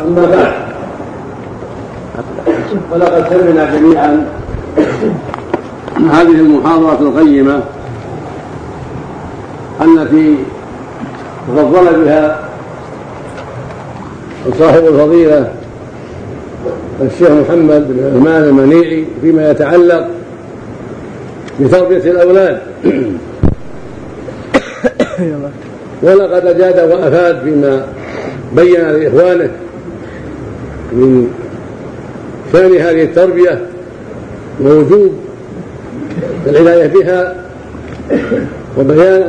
أما بعد ولقد سمعنا جميعا هذه المحاضرة القيمة التي تفضل بها صاحب الفضيلة الشيخ محمد بن عثمان المنيعي فيما يتعلق بتربية الأولاد. ولقد أجاد وأفاد فيما بين لإخوانه من شأن هذه التربية ووجوب العناية بها وبيان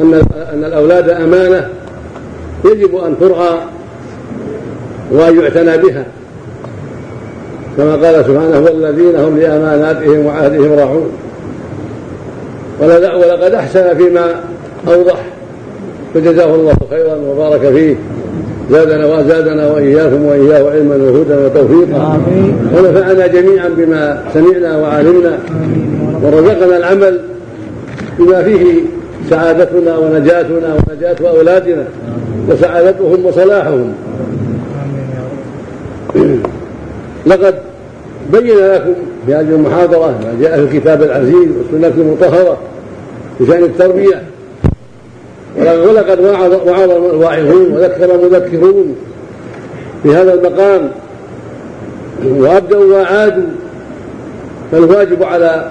أن أن الأولاد أمانة يجب أن ترعى وأن يعتنى بها. كما قال سبحانه والذين هم لأماناتهم وعهدهم راعون. ولقد أحسن فيما أوضح. فجزاه الله خيرا وبارك فيه. زادنا وزادنا واياكم واياه علما وهدى وتوفيقا ونفعنا جميعا بما سمعنا وعلمنا ورزقنا العمل بما فيه سعادتنا ونجاتنا ونجاة أولادنا وسعادتهم وصلاحهم لقد بين لكم في هذه المحاضرة ما جاء في الكتاب العزيز والسنة المطهرة في شأن التربية. ولقد وعظ وعظ الواعظون وذكر المذكرون في هذا المقام. وأبدأوا وأعادوا فالواجب على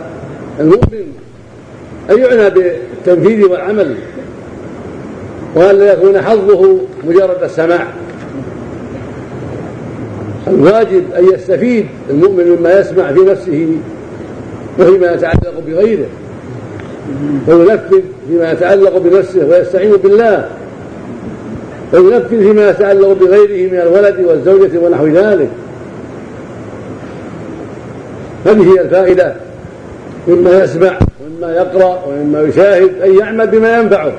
المؤمن أن يعنى بالتنفيذ والعمل وأن لا يكون حظه مجرد السماع الواجب أن يستفيد المؤمن مما يسمع في نفسه وفيما يتعلق بغيره. وينفذ فيما يتعلق بنفسه ويستعين بالله وينفذ فيما يتعلق بغيره من الولد والزوجة ونحو ذلك. هذه هي الفائدة مما يسمع ومما يقرأ ومما يشاهد أن يعمل بما ينفعه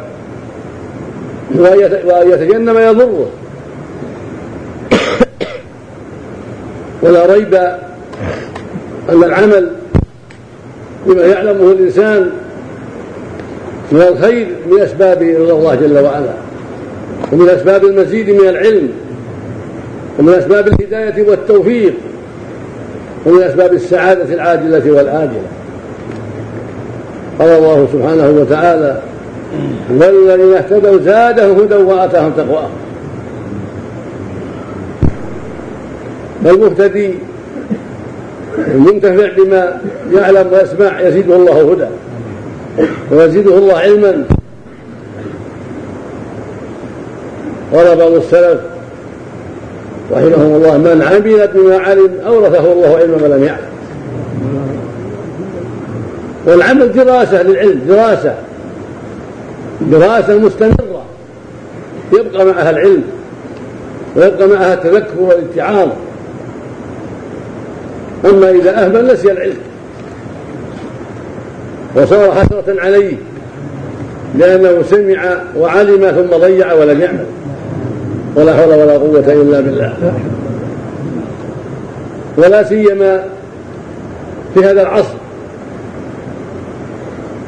وأن يتجنب ما يضره. ولا ريب أن العمل بما يعلمه الإنسان من الخير من أسباب رضا الله جل وعلا ومن أسباب المزيد من العلم ومن أسباب الهداية والتوفيق ومن أسباب السعادة العاجلة والآجلة. قال الله سبحانه وتعالى والذين اهتدوا زادهم هدى وآتاهم تقواهم. فالمهتدي المنتفع بما يعلم ويسمع يزيده الله هدى. ويزيده الله علما. قال بعض السلف رحمهم الله من عمل بما علم أورثه الله علم ما لم يعلم. والعمل دراسة للعلم دراسة دراسة مستمرة. يبقى معها العلم ويبقى معها التذكر والاتعاظ. أما إذا أهمل نسي العلم. وصار حسرة عليه لأنه سمع وعلم ثم ضيع ولم يعمل. ولا حول ولا قوة إلا بالله. ولا سيما في هذا العصر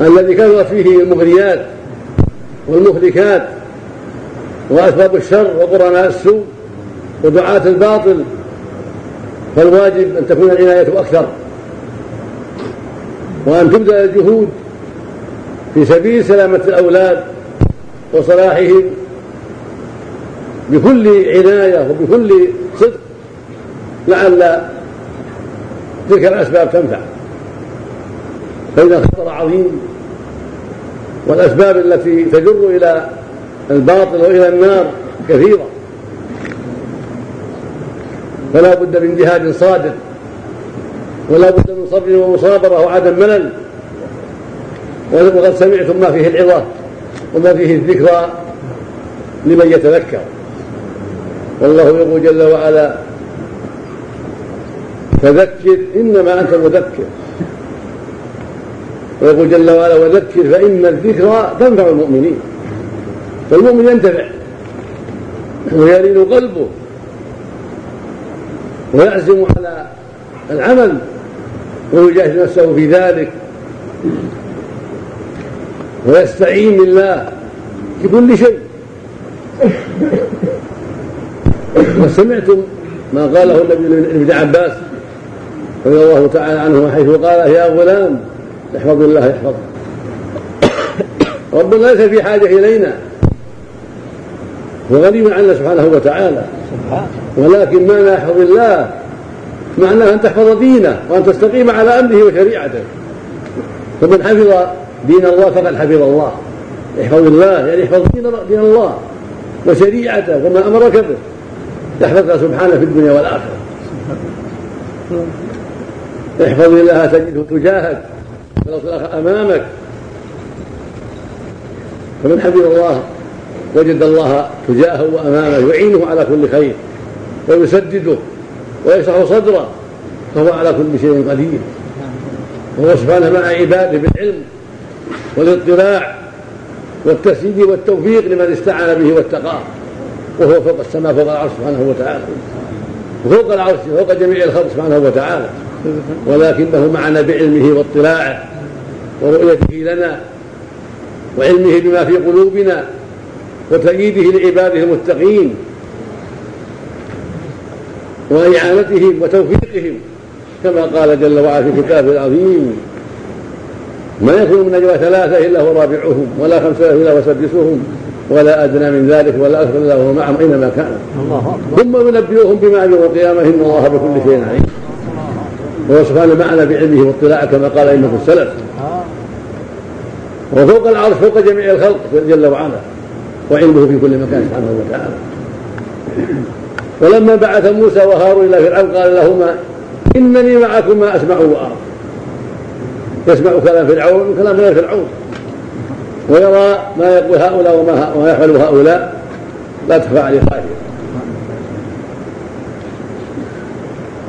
الذي كثرت فيه المغريات والمهلكات وأسباب الشر وقرناء السوء ودعاة الباطل فالواجب أن تكون العناية أكثر. وأن تبذل الجهود في سبيل سلامة الأولاد وصلاحهم بكل عناية وبكل صدق لعل تلك الأسباب تنفع. فإن الخطر عظيم والأسباب التي تجر إلى الباطل وإلى النار كثيرة. فلا بد من جهاد صادق ولا بد من صبر ومصابرة وعدم ملل وقد سمعتم ما فيه العظة وما فيه الذكرى لمن يتذكر. والله يقول جل وعلا فذكر إنما أنت مذكر. ويقول جل وعلا وذكر فإن الذكرى تنفع المؤمنين. فالمؤمن ينتفع ويلين قلبه ويعزم على العمل ويجاهد نفسه في ذلك. ويستعين بالله في كل شيء. وسمعتم ما قاله النبي لابن عباس رضي الله تعالى عنه حيث قال يا غلام احفظ الله يحفظك ربنا ليس في حاجة إلينا. هو غني عنا سبحانه وتعالى. ولكن معنى احفظ الله معناه أن تحفظ دينه وأن تستقيم على أمره وشريعته. فمن حفظ دين الله فقد حفظ الله. احفظ الله يعني احفظ دين الله وشريعته وما أمرك به. يحفظك سبحانه في الدنيا والآخرة. احفظ الله تجده تجاهك أمامك. فمن حفظ الله وجد الله تجاهه وأمامه يعينه على كل خير ويسدده. ويشرح صدره فهو على كل شيء قدير. وهو سبحانه مع عباده بالعلم والاطلاع والتسديد والتوفيق لمن استعان به واتقاه. وهو فوق السماء فوق العرش سبحانه وتعالى. وفوق العرش فوق جميع الخلق سبحانه وتعالى. ولكنه معنا بعلمه واطلاعه ورؤيته لنا وعلمه بما في قلوبنا وتأييده لعباده المتقين. وإعانتهم وتوفيقهم كما قال جل وعلا في كتابه العظيم ما يكون من نجوى ثلاثة إلا هو رابعهم ولا خمسة إلا هو سادسهم ولا أدنى من ذلك ولا أكثر إلا هو معهم أينما كان. ثم ينبئهم بما يوم القيامة إن الله بكل شيء عليم. وهو سبحانه معنا بعلمه واطلاعه كما قال أئمة السلف. وفوق العرش فوق جميع الخلق جل وعلا وعلمه في كل مكان سبحانه وتعالى. ولما بعث موسى وهارون إلى فرعون قال لهما إنني معكما أسمع وارى يسمع كلام فرعون وكلام غير فرعون. ويرى ما يقول هؤلاء وما يفعل هؤلاء. لا تخفى عليه خافية.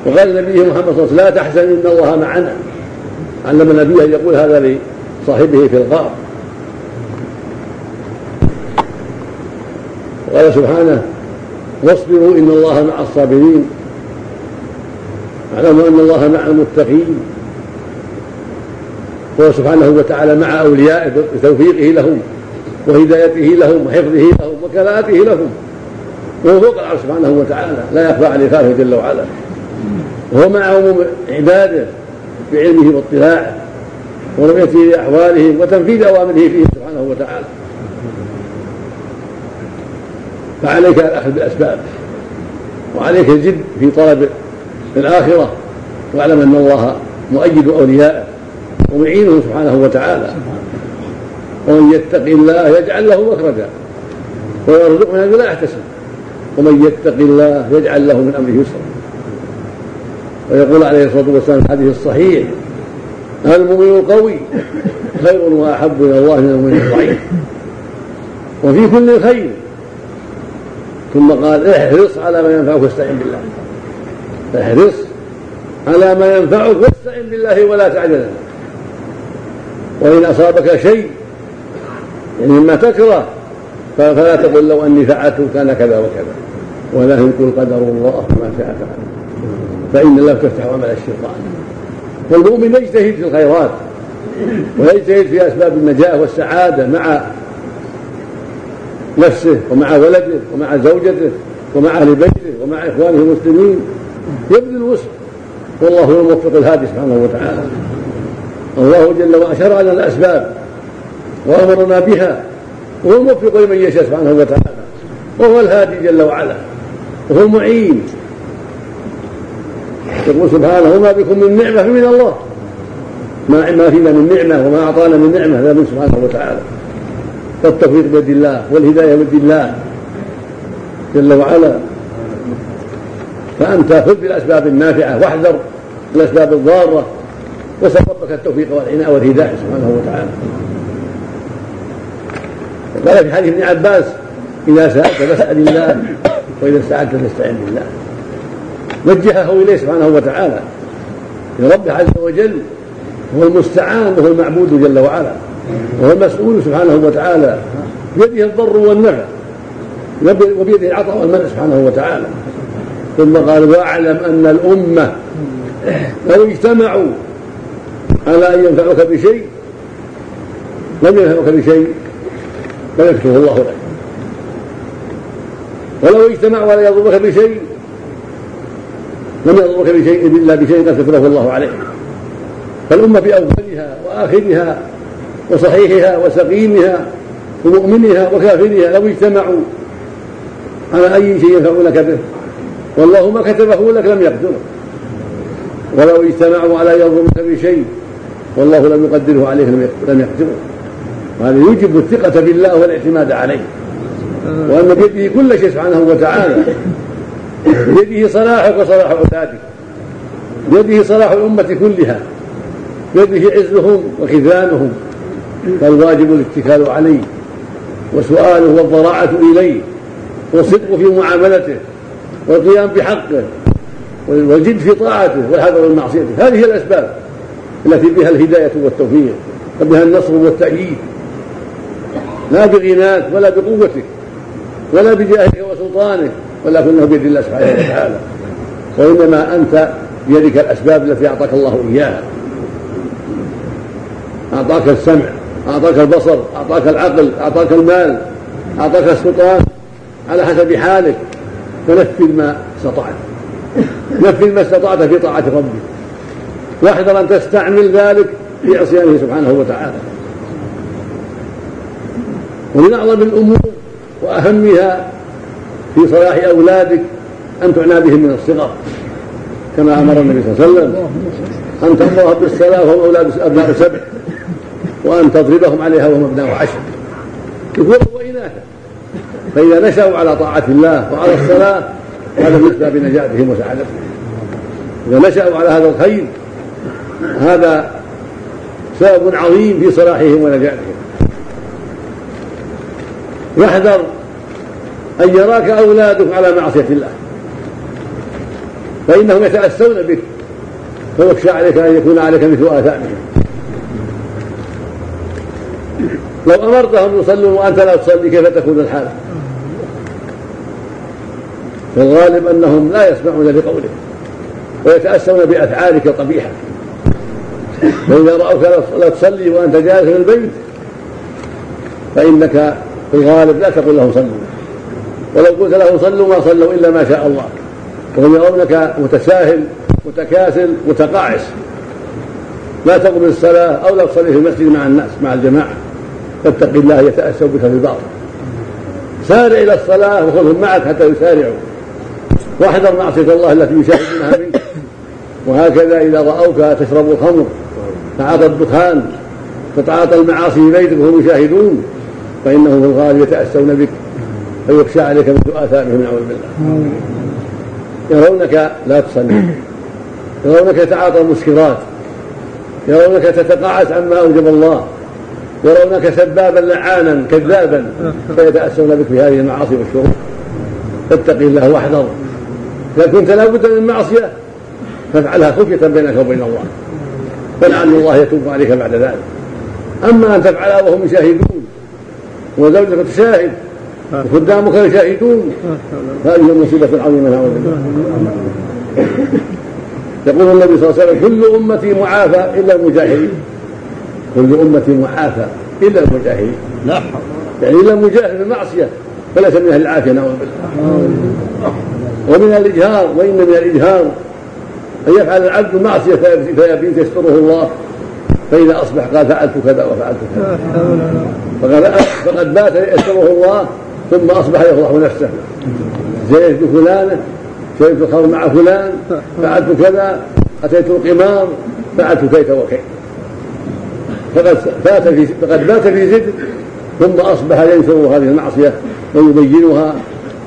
وقال النبي محمد صلى الله عليه وسلم لا تحزن إن الله معنا. علم النبي أن يقول هذا لصاحبه في الغار. قال سبحانه واصبروا إن الله مع الصابرين. اعلموا إن الله مع المتقين. وهو سبحانه وتعالى مع اوليائه بتوفيقه لهم وهدايته لهم وحفظه لهم وكلاءته لهم. وهو فوق العرش سبحانه وتعالى لا يخفى عليه خافه جل وعلا. وهو مع عموم عباده بعلمه واطلاعه ورؤيته لأحوالهم وتنفيذ أوامره فيه سبحانه وتعالى. فعليك الاخذ بالأسباب. وعليك الجد في طلب الآخرة. واعلم أن الله مؤيد أوليائه ومعينه سبحانه وتعالى. ومن يتق الله يجعل له مخرجا ويرزقه من لا يحتسب ومن يتق الله يجعل له من أمره يسرا. ويقول عليه الصلاة والسلام في الحديث الصحيح المؤمن القوي خير وأحب إلى الله من المؤمن الضعيف؟ وفي كل خير ثم قال احرص على ما ينفعك واستعن بالله. احرص على ما ينفعك واستعن بالله ولا تعجل. وإن أصابك شيء يعني مما تكره فلا تقل لو أني فعلت كان كذا وكذا. ولكن قل قدر الله ما شاء فعل. فإن الله تفتح عمل الشيطان. والمؤمن يجتهد في الخيرات ويجتهد في أسباب النجاة والسعادة مع نفسه ومع ولده ومع زوجته ومع أهل بيته ومع إخوانه المسلمين. يبذل الوسع. والله هو الموفق الهادي سبحانه وتعالى. الله جل وعلا شرع لنا الأسباب وأمرنا بها. وهو الموفق لمن يشاء سبحانه وتعالى. وهو الهادي جل وعلا. وهو المعين. يقول سبحانه وما بكم من نعمة فمن الله. ما ما فينا من نعمة وما أعطانا من نعمة. هذا من سبحانه وتعالى. فالتوفيق بيد الله والهداية بيد الله جل وعلا. فأنت خذ بالأسباب النافعة واحذر الاسباب الضارة وسل ربك التوفيق والعناء والهداية سبحانه وتعالى. قال في حديث ابن عباس إذا سألت فاسأل الله وإذا استعنت فاستعن بالله. وجهه إليه سبحانه وتعالى. لربه عز وجل هو المستعان وهو المعبود جل وعلا. وهو المسؤول سبحانه وتعالى بيده الضر والنفع وبيده العطاء والمنع سبحانه وتعالى. ثم قال واعلم أن الأمة لو اجتمعوا على أن ينفعوك بشيء لم ينفعوك بشيء لم يكتبه الله لك. ولو اجتمعوا ولا يضرك بشيء لم يضرك بشيء إلا بشيء قد كتبه الله عليك. فالأمة بأولها وآخرها وصحيحها وسقيمها ومؤمنها وكافرها لو اجتمعوا على أي شيء ينفعونك به. والله ما كتبه لك لم يقدره. ولو اجتمعوا على يضرك بشيء والله لم يقدره عليك لم يقدره وهذا يوجب الثقة بالله والاعتماد عليه. وأن بيده كل شيء سبحانه وتعالى. بيده صلاحك وصلاح عبادك. بيده صلاح الأمة كلها. بيده عزهم وخذلانهم فالواجب الاتكال عليه وسؤاله والضراعة إليه والصدق في معاملته والقيام بحقه والجد في طاعته والحذر من معصيته. هذه الأسباب التي بها الهداية والتوفيق وبها النصر والتأييد. لا بغناك ولا بقوتك ولا بجاهك وسلطانك ولكنه بيد الله سبحانه وتعالى. وإنما أنت بيدك الأسباب التي أعطاك الله إياها. أعطاك السمع. أعطاك البصر أعطاك العقل أعطاك المال أعطاك السلطان على حسب حالك فنفذ ما استطعت. نفذ ما استطعت في طاعة ربك. واحذر أن تستعمل ذلك في عصيانه سبحانه وتعالى. ومن أعظم الأمور وأهمها في صلاح أولادك أن تعنى بهم من الصغر كما أمر النبي صلى الله عليه وسلم. أن تأمرهم بالصلاة وهم أولاد أبناء سبع وأن تضربهم عليها وهم أبناء عشر. ذكورا وإناثا فإذا نشأوا على طاعة الله وعلى الصلاة هذا من أسباب نجاتهم وسعادتهم. إذا نشأوا على هذا الخير هذا سبب عظيم في صلاحهم ونجاتهم. واحذر أن يراك أولادك على معصية الله. فإنهم يتأسون بك فيخشى عليك أن يكون عليك مثل آثامهم. لو أمرتهم يصلوا وأنت لا تصلي كيف تكون الحال؟ والغالب أنهم لا يسمعون لقولك ويتأسون بأفعالك القبيحة. فإذا رأوك لا تصلي وأنت جالس في البيت فإنك في الغالب لا تقول لهم صلوا. ولو قلت لهم صلوا ما صلوا إلا ما شاء الله. وهم يرونك متساهل متكاسل متقاعس. لا تقم الصلاة أو لا تصلي في المسجد مع الناس مع الجماعة. فاتق الله يتأسوا بك في الباطل سارع إلى الصلاة وخذهم معك حتى يسارعوا. واحذر معصية الله التي يشاهدونها منك. وهكذا إذا رأوك تشرب الخمر تعاطى الدخان تتعاطى المعاصي في بيتك وهم يشاهدون فإنهم في الغالب يتأسون بك فيخشى عليك مثل آثامهم نعوذ بالله. يرونك لا تصلي. يرونك تتعاطى المسكرات. يرونك تتقاعس عما أوجب الله. يرونك سبابا لعانا كذابا. فيتأسون بك في هذه المعاصي والشرور. فاتق الله واحذر. إذا كنت لابد من معصية فافعلها خفية بينك وبين الله. فلعل الله يتوب عليك بعد ذلك. أما أن تفعلها وهم يشاهدون وزوجك تشاهد وخدامك يشاهدون هذه مصيبة عظيمة نعوذ بالله يقول النبي صلى الله عليه وسلم كل أمتي معافى إلا المجاهدين. كل أمتي معافى إلا المجاهدين. لا يعني إلا المجاهد المعصية فليس من أهل العافية نعوذ بالله ومن الإجهار وإن من الإجهار أن يفعل العبد معصية فيبين يستره الله. فإذا أصبح قال فعلت كذا وفعلت كذا. فقد فقد بات يستره الله ثم أصبح يفضح نفسه. زيت بفلانة شربت الخمر مع فلان فعلت كذا أتيت القمار فعلت كيت وكيت فقد فات في فقد بات في زد ثم أصبح ينشر هذه المعصية ويبينها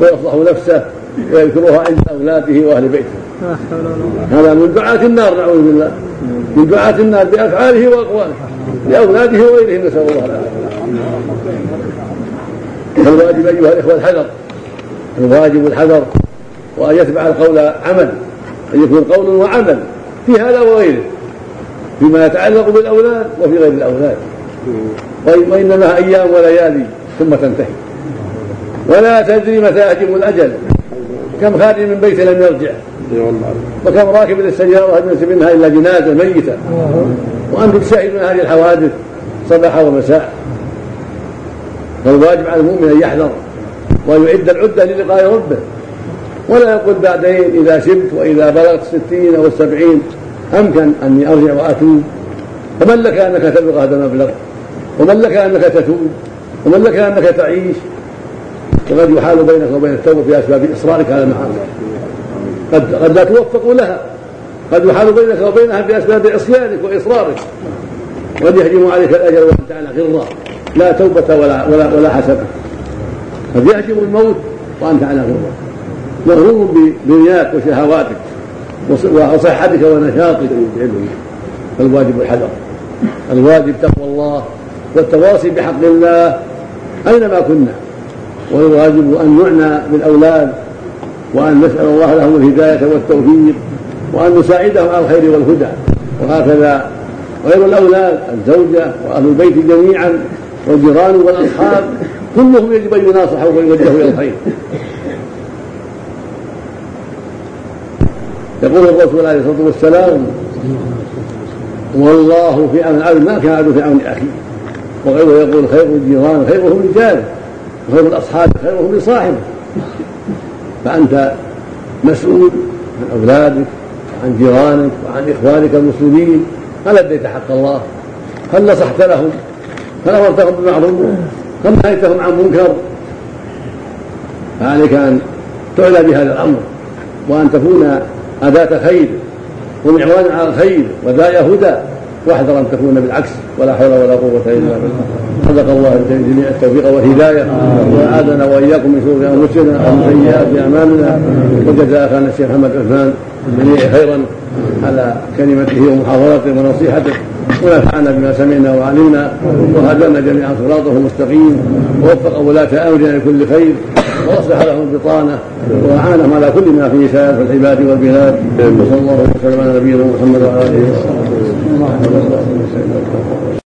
ويفضح نفسه ويذكرها عند أولاده وأهل بيته. هذا من دعاة النار نعوذ بالله. من دعاة النار بأفعاله وأقواله لأولاده وغيرهم نسأل الله العافية. فالواجب أيها الإخوة الحذر الواجب الحذر وأن يتبع القول عمل أن يكون قول وعمل في هذا وغيره. فيما يتعلق بالأولاد وفي غير الأولاد. وإنما أيام وليالي ثم تنتهي. ولا تدري متى يهجم الأجل. كم خارج من بيته لم يرجع. وكم راكب للسيارة وهل ينسب منها إلا جنازة ميتة وأنتم تشاهدون هذه الحوادث صباحا ومساء. فالواجب على المؤمن أن يحذر ويعد العدة للقاء ربه. ولا يقول بعدين إذا شبت وإذا بلغت الستين أو السبعين أمكن أني أرجع وأتوب. ومن لك أنك تبلغ هذا المبلغ؟ ومن لك أنك تتوب؟ ومن لك أنك تعيش؟ وقد يحال بينك وبين التوبة في أسباب إصرارك على المعاصي. قد قد لا توفق لها. قد يحال بينك وبينها بأسباب عصيانك وإصرارك. قد يهجم عليك الأجل وأنت على غرة لا توبة ولا ولا ولا حسنة قد يهجم الموت وأنت على غرة. مغرور بدنياك وشهواتك. وصحتك ونشاطك فالواجب الحذر. الواجب تقوى الله والتواصي بحق الله أينما كنا. والواجب أن نعنى بالأولاد وأن نسأل الله لهم الهداية والتوفيق وأن نساعدهم على الخير والهدى. وهكذا غير الأولاد الزوجة وأهل البيت جميعا والجيران والأصحاب كلهم يجب أن يناصحوا ويوجهوا إلى الخير. يقول الرسول عليه الصلاة والسلام والله في عون العبد ما كان عبد في عون أخيه وغيره يقول خير الجيران خيرهم لجاره وخير الأصحاب خيرهم لصاحبه. فأنت مسؤول عن أولادك وعن جيرانك وعن إخوانك المسلمين هل أديت حق الله؟ هل نصحت لهم؟ هل أمرتهم بالمعروف هل نهيتهم عن منكر؟ فعليك أن تعلى بهذا الأمر وأن تكون أداة خير ومعوانا على الخير وداعي هدى واحذر أن تكون بالعكس ولا حول ولا قوة إلا بالله. صدق الله جميع التوفيق والهداية. واعاذنا وإياكم من شرور أنفسنا ومن سيئات أعمالنا. وجزا اخانا الشيخ محمد عثمان. جميع خيرا على كلمته ومحاضرته ونصيحته. ونفعنا بما سمعنا وعلمنا وهدانا جميعا صراطه المستقيم ووفق ولاة أمرنا لكل خير وأصلح لهم البطانه وأعانهم على كل ما فيه سائر العباد والبلاد. وصلى الله وسلم على نبينا محمد وعلى آله وصحبه وسلم.